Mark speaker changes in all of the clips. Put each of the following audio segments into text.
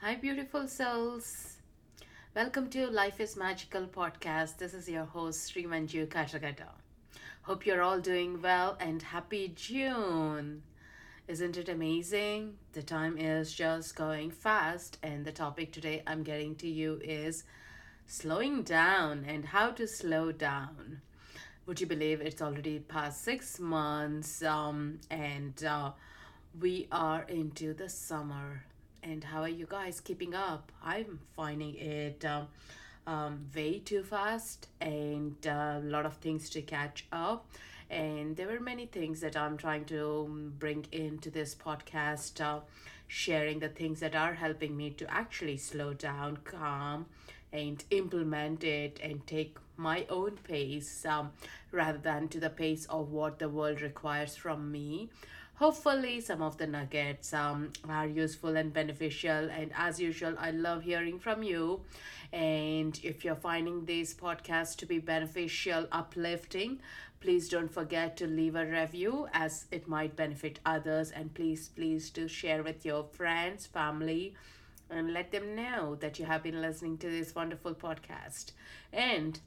Speaker 1: Hi, beautiful souls. Welcome to Life is Magical podcast. This is your host, Sri Manju Kashagata. Hope you're all doing well and happy June. Isn't it amazing? The time is just going fast, and the topic today I'm getting to you is slowing down and how to slow down. Would you believe it's already past six months um, and uh, we are into the summer? And how are you guys keeping up? I'm finding it um, um, way too fast and a lot of things to catch up. And there were many things that I'm trying to um, bring into this podcast, uh, sharing the things that are helping me to actually slow down, calm, and implement it and take my own pace um, rather than to the pace of what the world requires from me hopefully some of the nuggets um, are useful and beneficial. And as usual i love hearing from you. And if you're finding this podcast to be beneficial uplifting please don't forget to leave a review as it might benefit others. And please please do share with your friends family and let them know that you have been listening to this wonderful podcast. And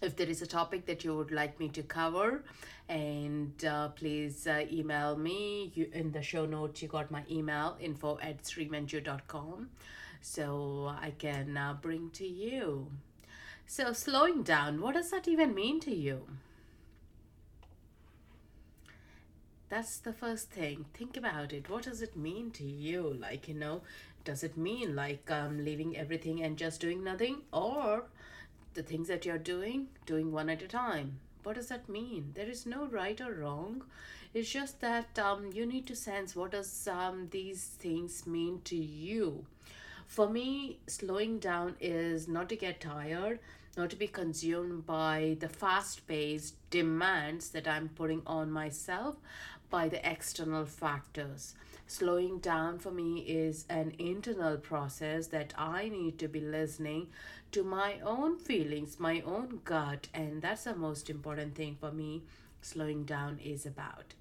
Speaker 1: if there is a topic that you would like me to cover and uh, please uh, email me. You in the show notes you got my email info at srimanju.com so i can uh, bring to you. So slowing down what does that even mean to you? That's the first thing. Think about it. What does it mean to you? Like you know does it mean like um, leaving everything and just doing nothing? Or the things that you're doing doing one at a time. What does that mean? There is no right or wrong. It's just that um, you need to sense what does um, these things mean to you. For me slowing down is not to get tired not to be consumed by the fast paced demands that i'm putting on myself by the external factors. Slowing down for me is an internal process that I need to be listening to my own feelings, my own gut, and that's the most important thing for me. Slowing down is about.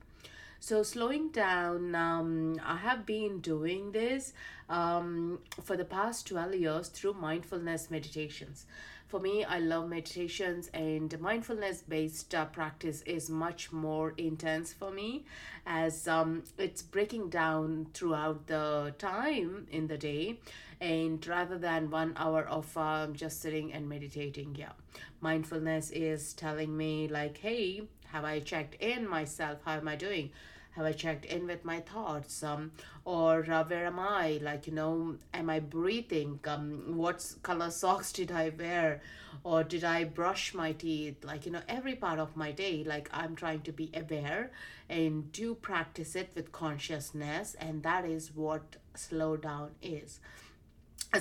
Speaker 1: So, slowing down, um, I have been doing this um, for the past 12 years through mindfulness meditations for me i love meditations and mindfulness based uh, practice is much more intense for me as um, it's breaking down throughout the time in the day and rather than one hour of um, just sitting and meditating yeah. Mindfulness is telling me like hey have i checked in myself? How am i doing have i checked in with my thoughts um or uh, where am i? Like you know am i breathing? Um what color socks did i wear? Or did i brush my teeth? Like you know every part of my day like i'm trying to be aware and do practice it with consciousness and that is what slow down is.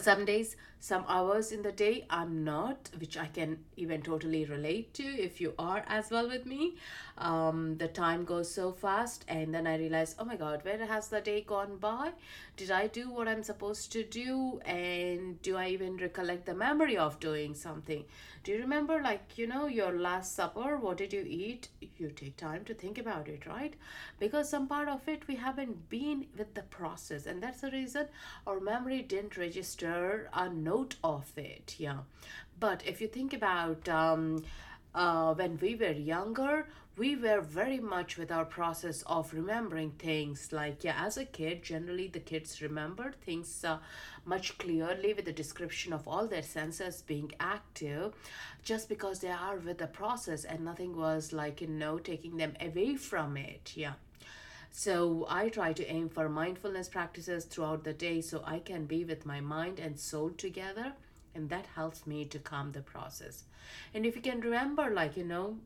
Speaker 1: Some days some hours in the day i'm not which i can even totally relate to if you are as well with me. Um, the time goes so fast and then i realize oh my god where has the day gone by? Did i do what i'm supposed to do? And do i even recollect the memory of doing something? Do you remember like you know your last supper? What did you eat? You take time to think about it right? Because some part of it we haven't been with the process and that's the reason our memory didn't register a note of it yeah. But if you think about um, uh, when we were younger we were very much with our process of remembering things. Like yeah as a kid generally the kids remember things uh, much clearly with the description of all their senses being active just because they are with the process and nothing was like you know taking them away from it yeah so I try to aim for mindfulness practices throughout the day so I can be with my mind and soul together and that helps me to calm the process. And if you can remember like you know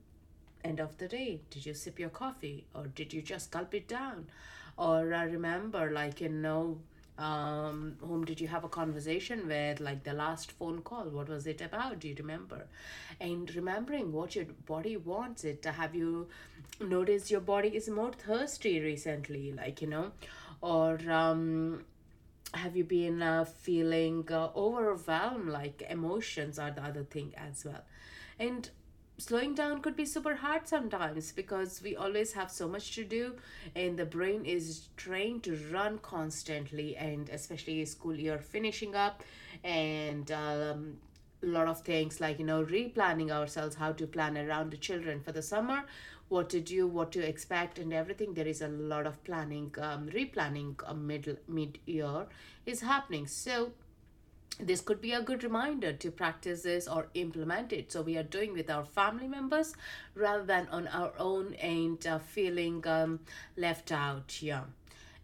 Speaker 1: end of the day did you sip your coffee or did you just gulp it down or uh, remember like you know um, whom did you have a conversation with? Like the last phone call what was it about? Do you remember? And remembering what your body wants it to have you noticed your body is more thirsty recently like you know? Or um have you been uh, feeling uh, overwhelmed like emotions are the other thing as well? And slowing down could be super hard sometimes because we always have so much to do and the brain is trained to run constantly and especially school year finishing up and um, a lot of things like you know replanning ourselves how to plan around the children for the summer what to do what to expect and everything. There is a lot of planning um, replanning uh, mid mid year is happening. So this could be a good reminder to practice this or implement it so we are doing with our family members rather than on our own and uh, feeling um, left out yeah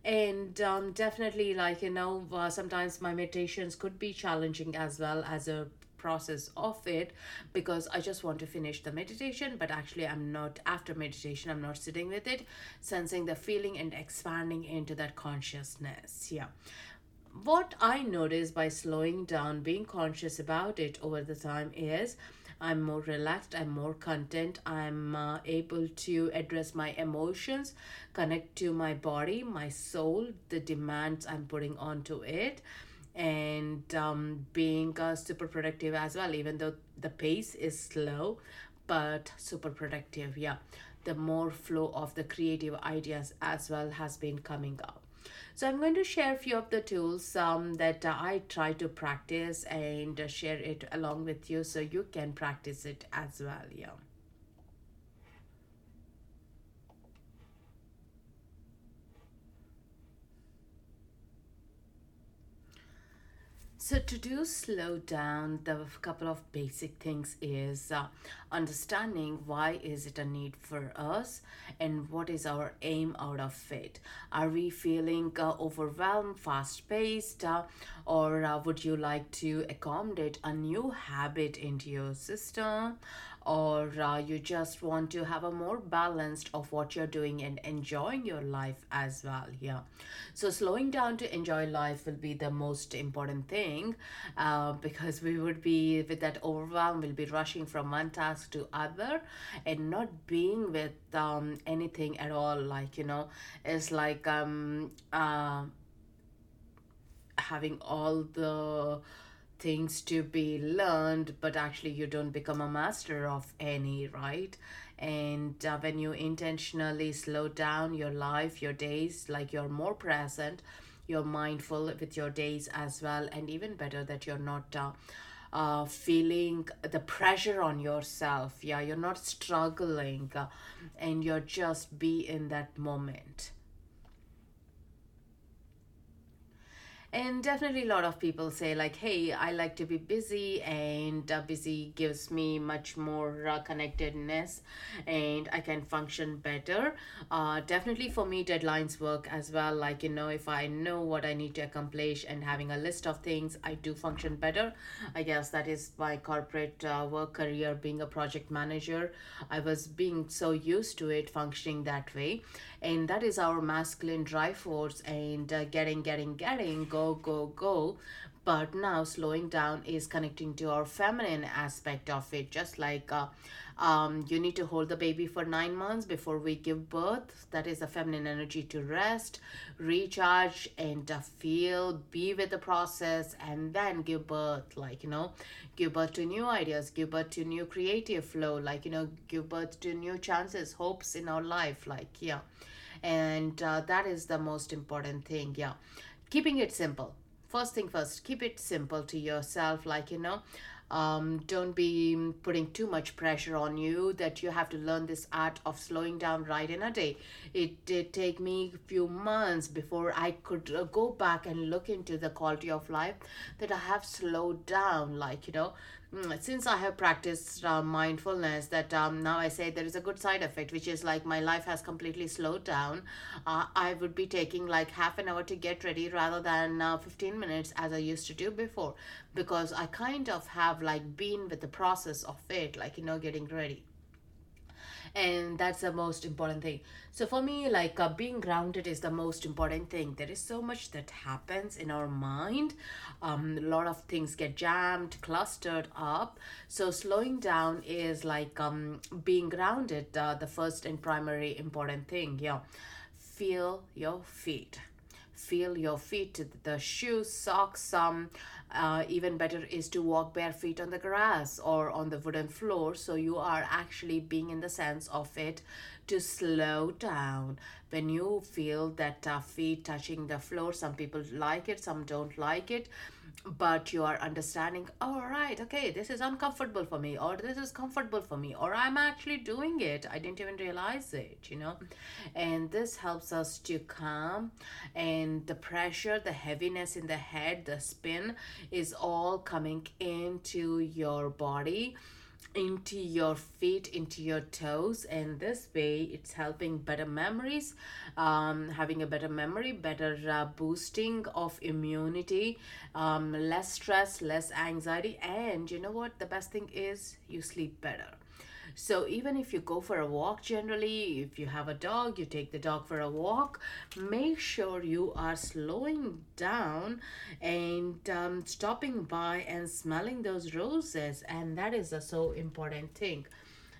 Speaker 1: and um, definitely like you know uh, sometimes my meditations could be challenging as well as a process of it because I just want to finish the meditation, but actually, I'm not after meditation, I'm not sitting with it, sensing the feeling and expanding into that consciousness. Yeah what I notice by slowing down, being conscious about it over the time is I'm more relaxed, I'm more content, I'm uh, able to address my emotions, connect to my body, my soul, the demands I'm putting onto it, and um, being uh, super productive as well, even though the pace is slow, but super productive. Yeah, the more flow of the creative ideas as well has been coming up. So I'm going to share a few of the tools um, that uh, I try to practice and uh, share it along with you so you can practice it as well. Yeah. So to do slow down, the couple of basic things is uh, understanding why is it a need for us and what is our aim out of it. Are we feeling uh, overwhelmed, fast paced, uh, or uh, would you like to accommodate a new habit into your system? or uh, you just want to have a more balanced of what you're doing and enjoying your life as well yeah so slowing down to enjoy life will be the most important thing uh, because we would be with that overwhelm we'll be rushing from one task to other and not being with um, anything at all like you know it's like um uh, having all the things to be learned but actually you don't become a master of any right? And uh, when you intentionally slow down your life your days like you're more present you're mindful with your days as well and even better that you're not uh, uh, feeling the pressure on yourself. Yeah you're not struggling uh, and you're just be in that moment and definitely a lot of people say like hey i like to be busy and uh, busy gives me much more uh, connectedness and i can function better. Uh, definitely for me deadlines work as well. Like you know if i know what i need to accomplish and having a list of things i do function better. I guess that is my corporate uh, work career being a project manager. I was being so used to it functioning that way. And that is our masculine drive force and uh, getting getting getting go go go. But now slowing down is connecting to our feminine aspect of it. Just like uh, um, you need to hold the baby for nine months before we give birth. That is the feminine energy to rest recharge and uh, feel be with the process and then give birth. Like you know give birth to new ideas give birth to new creative flow. Like you know give birth to new chances hopes in our life. Like yeah. And uh, that is the most important thing. Yeah keeping it simple. First thing first keep it simple to yourself like you know um, don't be putting too much pressure on you that you have to learn this art of slowing down right in a day. It did take me a few months before i could uh, go back and look into the quality of life that i have slowed down like you know since I have practiced uh, mindfulness, that um, now I say there is a good side effect, which is like my life has completely slowed down. Uh, I would be taking like half an hour to get ready rather than uh, 15 minutes as I used to do before because I kind of have like been with the process of it, like, you know, getting ready and that's the most important thing. So for me like uh, being grounded is the most important thing. There is so much that happens in our mind. Um, a lot of things get jammed clustered up. So slowing down is like um, being grounded uh, the first and primary important thing yeah. Feel your feet. Feel your feet the shoes socks um uh, even better is to walk bare feet on the grass or on the wooden floor. So you are actually being in the sense of it to slow down. When you feel that uh, feet touching the floor some people like it some don't like it but you are understanding all oh, right okay this is uncomfortable for me or this is comfortable for me or i'm actually doing it. I didn't even realize it you know? And this helps us to calm and the pressure the heaviness in the head the spin is all coming into your body into your feet into your toes. And this way it's helping better memories um, having a better memory better uh, boosting of immunity um, less stress less anxiety. And you know what? The best thing is you sleep better so even if you go for a walk generally, if you have a dog, you take the dog for a walk, make sure you are slowing down and um, stopping by and smelling those roses. And that is a so important thing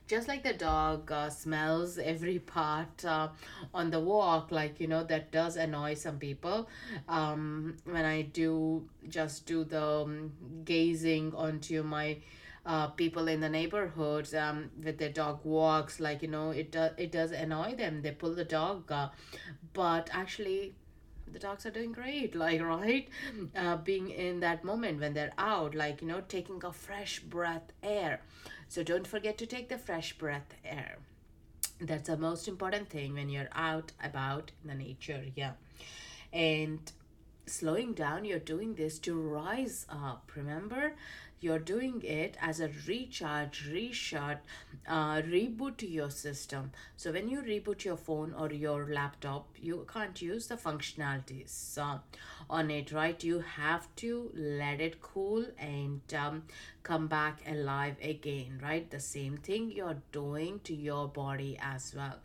Speaker 1: just like the dog uh, smells every part uh, on the walk like you know that does annoy some people um, when i do just do the um, gazing onto my uh, people in the neighborhoods um, with their dog walks like you know it does it does annoy them. They pull the dog uh, but actually the dogs are doing great like right? Uh, being in that moment when they're out like you know taking a fresh breath air. So don't forget to take the fresh breath air. That's the most important thing when you're out about the nature yeah. And slowing down you're doing this to rise up remember you're doing it as a recharge reshut uh, reboot to your system. So when you reboot your phone or your laptop you can't use the functionalities uh, on it right? You have to let it cool and um, come back alive again right? The same thing you're doing to your body as well.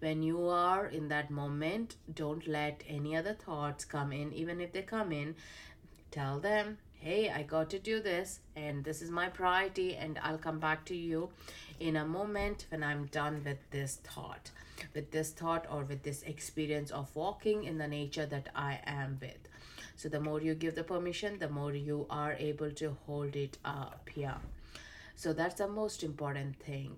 Speaker 1: When you are in that moment don't let any other thoughts come in. Even if they come in tell them hey, I got to do this and this is my priority, and I'll come back to you in a moment when I'm done with this thought, with this thought or with this experience of walking in the nature that I am with. So, the more you give the permission, the more you are able to hold it up. Yeah. So, that's the most important thing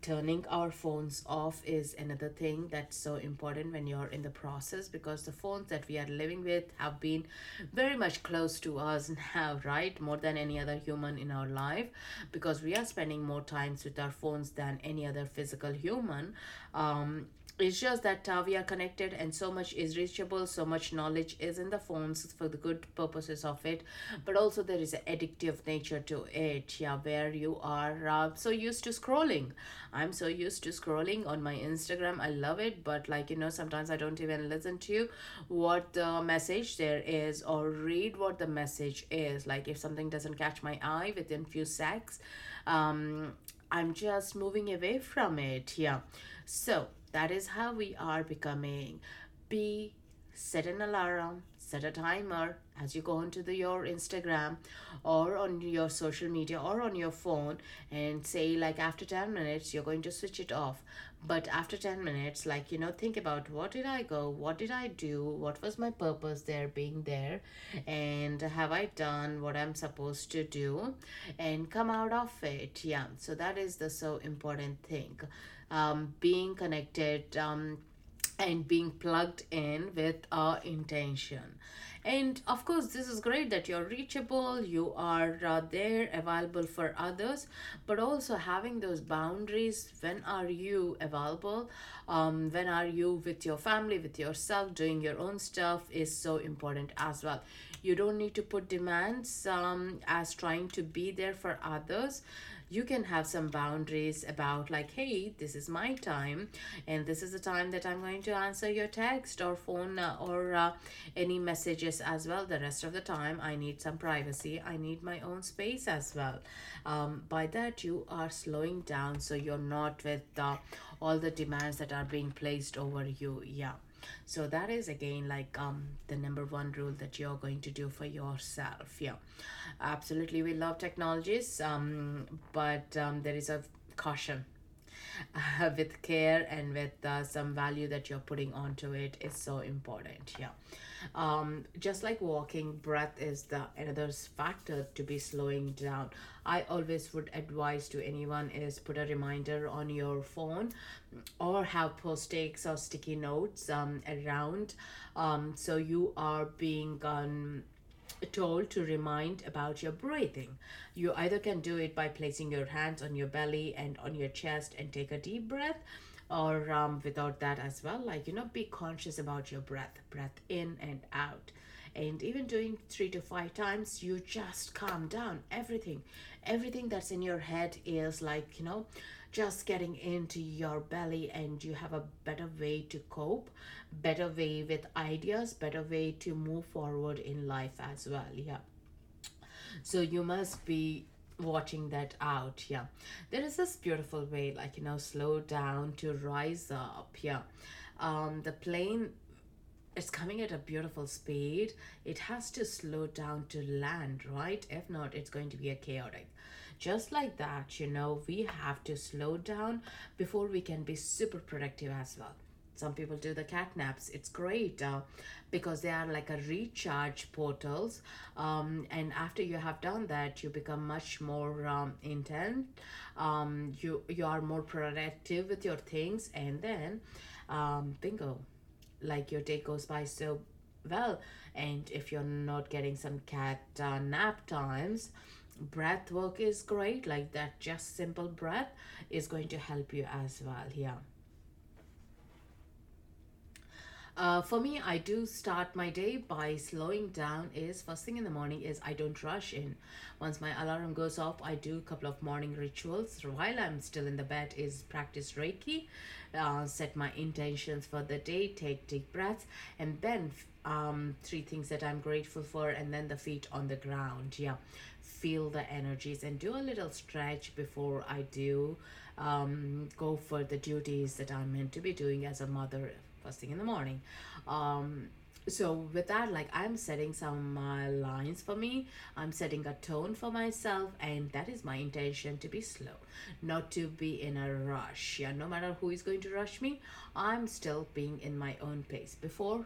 Speaker 1: turning our phones off is another thing that's so important when you're in the process because the phones that we are living with have been very much close to us now right? More than any other human in our life. Because we are spending more times with our phones than any other physical human. Um, it's just that uh, we are connected and so much is reachable so much knowledge is in the phones for the good purposes of it. But also there is an addictive nature to it yeah where you are uh, so used to scrolling. I'm so used to scrolling on my instagram. I love it but like you know sometimes i don't even listen to what the message there is or read what the message is. Like if something doesn't catch my eye within few seconds um i'm just moving away from it yeah. So that is how we are becoming. Be set an alarm, set a timer as you go into the, your Instagram or on your social media or on your phone and say like after 10 minutes you're going to switch it off. But after 10 minutes like you know think about what did i go what did i do what was my purpose there being there and have i done what i'm supposed to do and come out of it. Yeah so that is the so important thing um, being connected um, and being plugged in with our intention. And of course this is great that you're reachable you are uh, there available for others but also having those boundaries. When are you available? Um, when are you with your family with yourself doing your own stuff is so important as well. You don't need to put demands um, as trying to be there for others you can have some boundaries about like hey this is my time and this is the time that i'm going to answer your text or phone uh, or uh, any messages as well. The rest of the time i need some privacy. I need my own space as well. Um, by that you are slowing down so you're not with uh, all the demands that are being placed over you. Yeah so that is again like um the number one rule that you're going to do for yourself yeah. Absolutely we love technologies um but um there is a caution uh, with care and with uh, some value that you're putting onto it is so important yeah um, just like walking breath is the another factor to be slowing down i always would advise to anyone is put a reminder on your phone or have post-its or sticky notes um, around um, so you are being um, told to remind about your breathing. You either can do it by placing your hands on your belly and on your chest and take a deep breath, or um, without that as well. Like, you know, be conscious about your breath, breath in and out. And even doing three to five times, you just calm down. Everything, everything that's in your head is like, you know, just getting into your belly and you have a better way to cope better way with ideas better way to move forward in life as well yeah so you must be watching that out yeah. There is this beautiful way like you know slow down to rise up yeah. Um the plane it's coming at a beautiful speed. It has to slow down to land right? If not it's going to be a chaotic. Just like that you know we have to slow down before we can be super productive as well some people do the cat naps. It's great uh, because they are like a recharge portals. Um, and after you have done that you become much more um, intent. Um, you you are more productive with your things. And then um, bingo. Like your day goes by so well. And if you're not getting some cat uh, nap times breath work is great. Like that just simple breath is going to help you as well. Yeah uh, for me i do start my day by slowing down is first thing in the morning is i don't rush in. Once my alarm goes off i do a couple of morning rituals. While i'm still in the bed is practice reiki. Uh, set my intentions for the day take deep breaths and then um, three things that i'm grateful for and then the feet on the ground. Yeah feel the energies and do a little stretch before I do um, go for the duties that I'm meant to be doing as a mother first thing in the morning. Um, so with that like i'm setting some uh, lines for me i'm setting a tone for myself and that is my intention to be slow not to be in a rush yeah no matter who is going to rush me i'm still being in my own pace before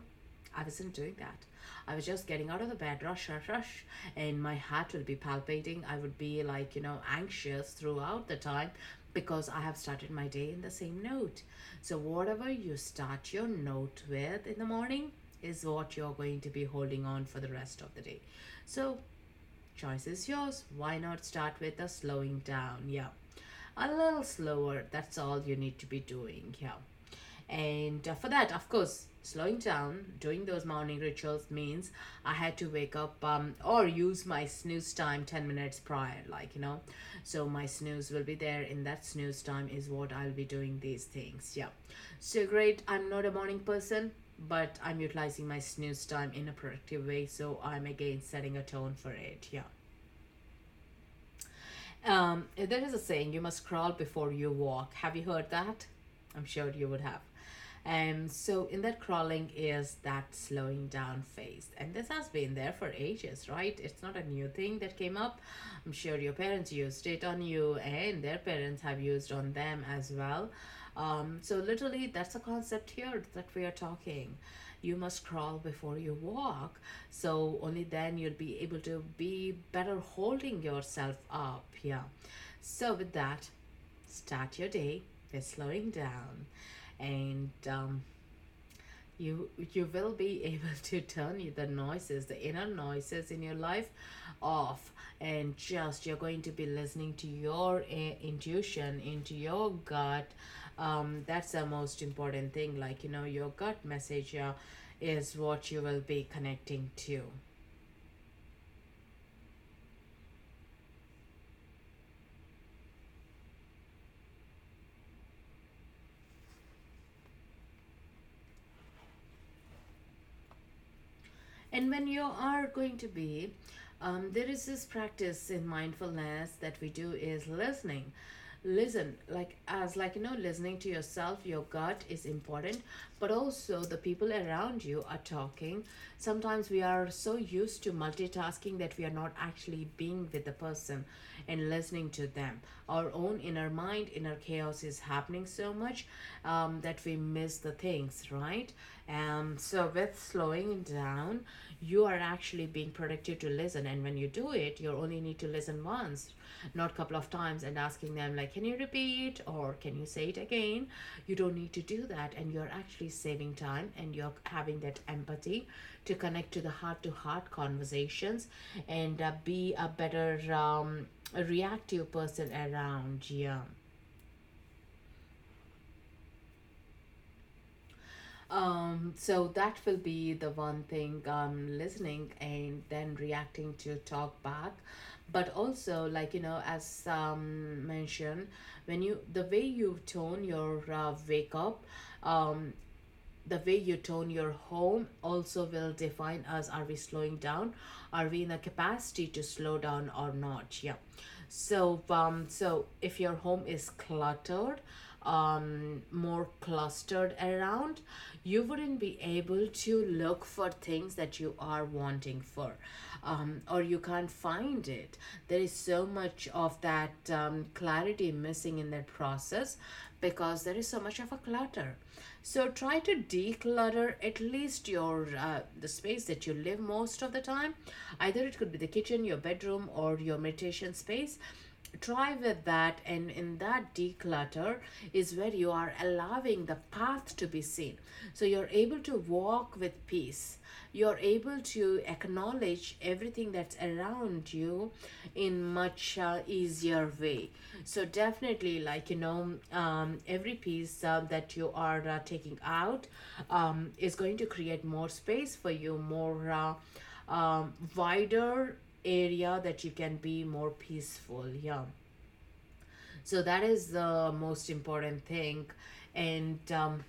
Speaker 1: i wasn't doing that I was just getting out of the bed, rush, rush, rush, and my heart would be palpitating. I would be like, you know, anxious throughout the time because I have started my day in the same note. So, whatever you start your note with in the morning is what you're going to be holding on for the rest of the day. So, choice is yours. Why not start with a slowing down? Yeah, a little slower. That's all you need to be doing. Yeah, and uh, for that, of course, slowing down doing those morning rituals means i had to wake up um, or use my snooze time 10 minutes prior like you know. So my snooze will be there in that snooze time is what i'll be doing these things yeah. So great i'm not a morning person but i'm utilizing my snooze time in a productive way so i'm again setting a tone for it yeah. Um, there is a saying you must crawl before you walk. Have you heard that? I'm sure you would have um, so in that crawling is that slowing down phase. And this has been there for ages, right? It's not a new thing that came up. I'm sure your parents used it on you and their parents have used on them as well. Um, so literally that's a concept here that we are talking. You must crawl before you walk. So only then you'll be able to be better holding yourself up. Yeah. So with that, start your day with slowing down and um, you you will be able to turn the noises the inner noises in your life off. And just you're going to be listening to your uh, intuition into your gut. Um, that's the most important thing. Like you know your gut message uh, is what you will be connecting to and when you are going to be um, there is this practice in mindfulness that we do is listening listen like as like you know listening to yourself your gut is important but also the people around you are talking. Sometimes we are so used to multitasking that we are not actually being with the person and listening to them. Our own inner mind inner chaos is happening so much um, that we miss the things right? Um, so with slowing down you are actually being productive to listen and when you do it you only need to listen once not a couple of times and asking them like can you repeat? or can you say it again? You don't need to do that and you're actually saving time and you're having that empathy to connect to the heart to heart conversations and uh, be a better um, reactive person around yeah um so that will be the one thing um listening and then reacting to talk back. But also like you know as um mentioned when you the way you tone your uh, wake up um the way you tone your home also will define us are we slowing down? Are we in the capacity to slow down or not? Yeah. So um so if your home is cluttered um more clustered around you wouldn't be able to look for things that you are wanting for um, or you can't find it. There is so much of that um, clarity missing in that process because there is so much of a clutter. So try to declutter at least your uh, the space that you live most of the time. Either it could be the kitchen your bedroom or your meditation space try with that and in that declutter is where you are allowing the path to be seen. So you're able to walk with peace. You're able to acknowledge everything that's around you in much uh, easier way. So definitely like you know um, every piece uh, that you are uh, taking out um, is going to create more space for you more uh, um, wider area that you can be more peaceful yeah. So that is the most important thing. And um,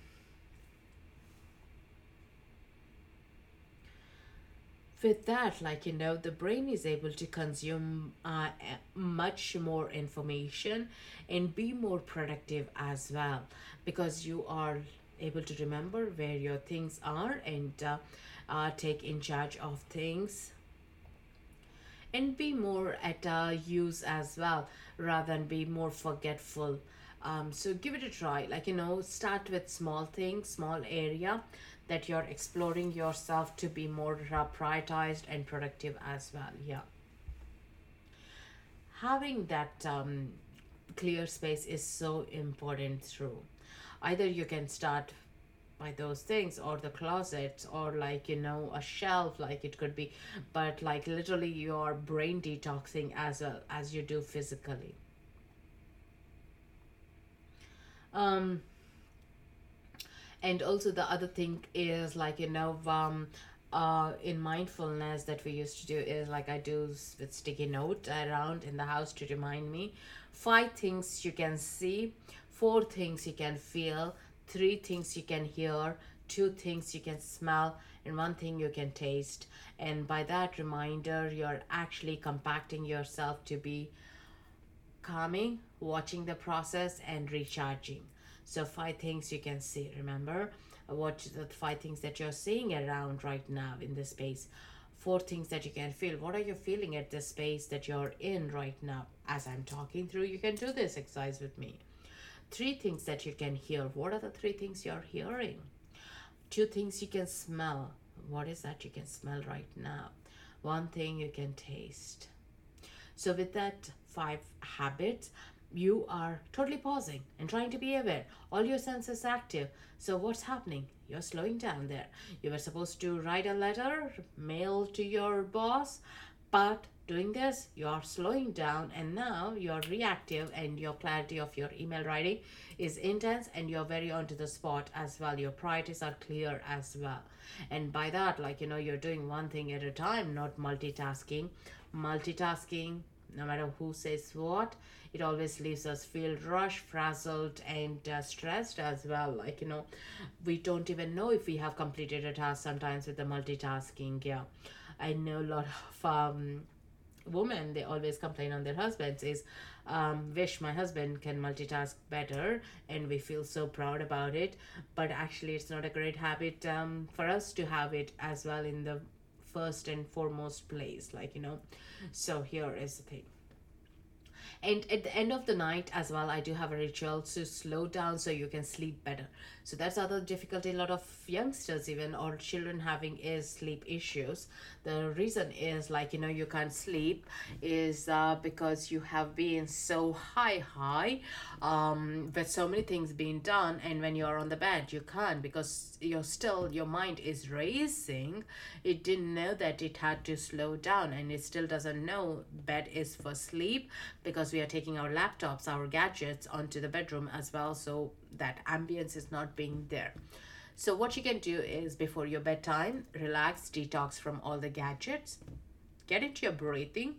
Speaker 1: with that like you know the brain is able to consume uh, much more information and be more productive as well because you are able to remember where your things are and uh, uh, take in charge of things and be more at uh, use as well rather than be more forgetful. Um, so give it a try. Like you know start with small things small area that you're exploring yourself to be more prioritized and productive as well yeah. Having that um, clear space is so important through either you can start by those things or the closet or like you know a shelf like it could be but like literally your brain detoxing as well as you do physically. Um and also the other thing is like you know um uh, in mindfulness that we used to do is like I do with sticky note around in the house to remind me. Five things you can see, four things you can feel, three things you can hear, two things you can smell, and one thing you can taste. And by that reminder, you're actually compacting yourself to be calming, watching the process, and recharging. So, five things you can see. Remember, what the five things that you're seeing around right now in this space. Four things that you can feel. What are you feeling at the space that you're in right now? As I'm talking through, you can do this exercise with me three things that you can hear. What are the three things you're hearing? Two things you can smell. What is that you can smell right now? One thing you can taste. So, with that five habits, you are totally pausing and trying to be aware. All your senses active. So, what's happening? You're slowing down there. You were supposed to write a letter, mail to your boss, but doing this you are slowing down and now you're reactive and your clarity of your email writing is intense and you're very onto the spot as well. Your priorities are clear as well. And by that like you know you're doing one thing at a time not multitasking. Multitasking no matter who says what it always leaves us feel rushed frazzled and uh, stressed as well. Like you know we don't even know if we have completed a task sometimes with the multitasking yeah. I know a lot of um women they always complain on their husbands is um, wish my husband can multitask better and we feel so proud about it. But actually it's not a great habit um, for us to have it as well in the first and foremost place like you know. So here is the thing and at the end of the night as well i do have a ritual to slow down so you can sleep better. So that's other difficulty a lot of youngsters even or children having is sleep issues. The reason is like you know you can't sleep is uh, because you have been so high high um, with so many things being done and when you're on the bed you can't because you're still your mind is racing. It didn't know that it had to slow down and it still doesn't know bed is for sleep because we are taking our laptops our gadgets onto the bedroom as well so that ambience is not being there so what you can do is before your bedtime, relax, detox from all the gadgets, get into your breathing.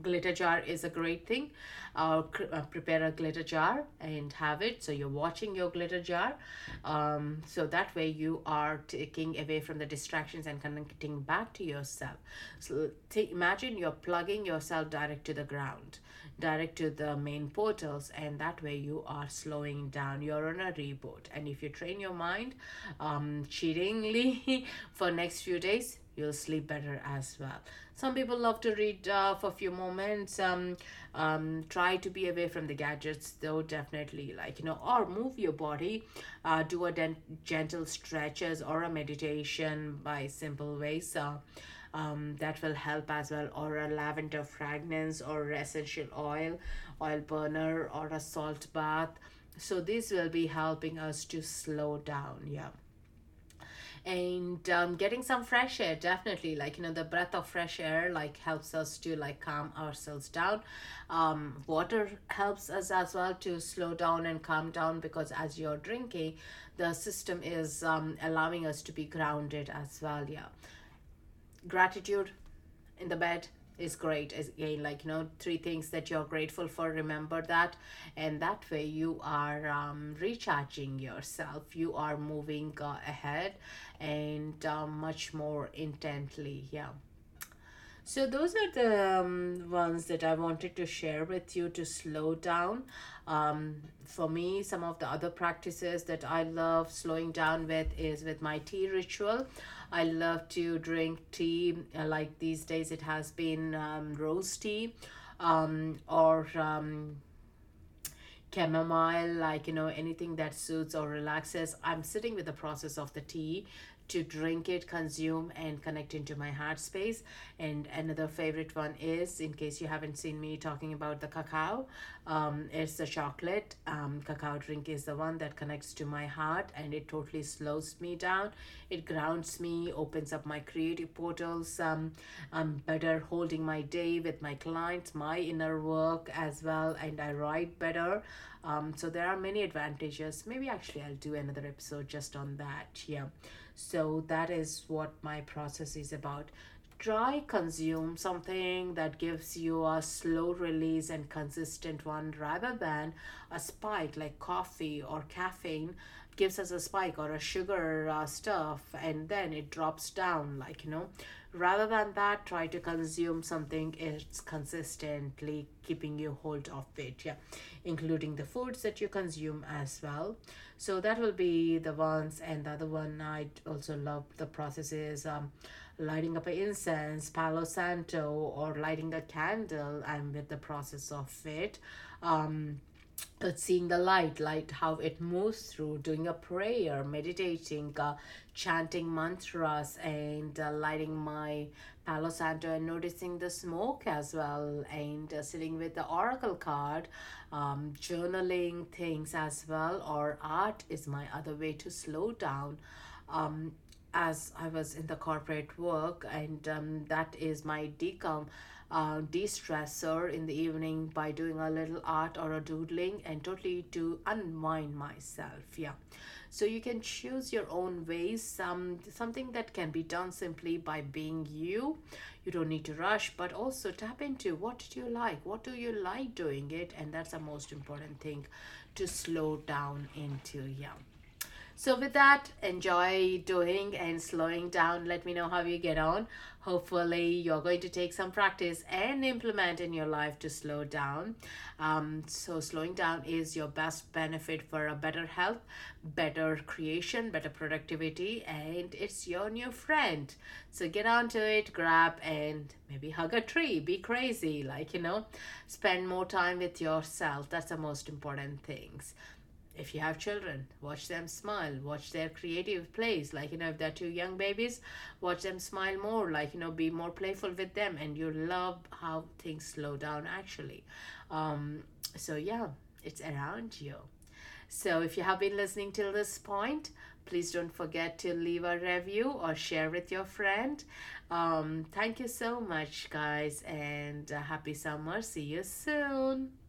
Speaker 1: Glitter jar is a great thing. Uh, uh, prepare a glitter jar and have it. So you're watching your glitter jar. Um, so that way you are taking away from the distractions and connecting back to yourself. So imagine you're plugging yourself direct to the ground direct to the main portals and that way you are slowing down you're on a reboot and if you train your mind um cheatingly for next few days you'll sleep better as well. Some people love to read uh, for a few moments um, um try to be away from the gadgets though definitely like you know or move your body uh, do a gentle stretches or a meditation by simple ways um, that will help as well or a lavender fragrance or essential oil oil burner or a salt bath. So this will be helping us to slow down yeah and um, getting some fresh air definitely. Like you know the breath of fresh air like helps us to like calm ourselves down. Um, water helps us as well to slow down and calm down because as you're drinking the system is um, allowing us to be grounded as well yeah. Gratitude in the bed is great again like you know three things that you're grateful for remember that and that way you are um, recharging yourself you are moving uh, ahead and uh, much more intently yeah so those are the um, ones that I wanted to share with you to slow down. Um, for me, some of the other practices that I love slowing down with is with my tea ritual. I love to drink tea. Uh, like these days, it has been um, rose tea um, or um, chamomile, like, you know, anything that suits or relaxes. I'm sitting with the process of the tea to drink it, consume, and connect into my heart space. And another favorite one is, in case you haven't seen me talking about the cacao, um, it's the chocolate. Um, cacao drink is the one that connects to my heart and it totally slows me down. It grounds me, opens up my creative portals. Um, I'm better holding my day with my clients, my inner work as well, and I write better. Um, so there are many advantages. Maybe actually I'll do another episode just on that. Yeah. So that is what my process is about. Try consume something that gives you a slow release and consistent one rather than a spike like coffee or caffeine gives us a spike or a sugar uh, stuff and then it drops down like you know rather than that try to consume something it's consistently keeping you hold of it yeah including the foods that you consume as well. So that will be the ones and the other one i also love the processes um lighting up an incense palo santo or lighting a candle i'm with the process of it. Um but seeing the light light how it moves through doing a prayer meditating uh, chanting mantras and uh, lighting my palo santo and noticing the smoke as well and uh, sitting with the oracle card um, journaling things as well or art is my other way to slow down. Um, as i was in the corporate work and um, that is my decom uh, de-stressor in the evening by doing a little art or a doodling and totally to unwind myself yeah. So you can choose your own ways. Some something that can be done simply by being you. You don't need to rush but also tap into what do you like? What do you like doing it? And that's the most important thing to slow down into yeah So, with that, enjoy doing and slowing down. Let me know how you get on. Hopefully, you're going to take some practice and implement in your life to slow down. Um, so, slowing down is your best benefit for a better health, better creation, better productivity, and it's your new friend. So, get on to it, grab and maybe hug a tree, be crazy, like you know, spend more time with yourself. That's the most important things if you have children watch them smile watch their creative plays like you know if they're two young babies watch them smile more like you know be more playful with them and you love how things slow down actually. Um so yeah it's around you. So if you have been listening till this point please don't forget to leave a review or share with your friend. Um thank you so much guys and uh, happy summer. See you soon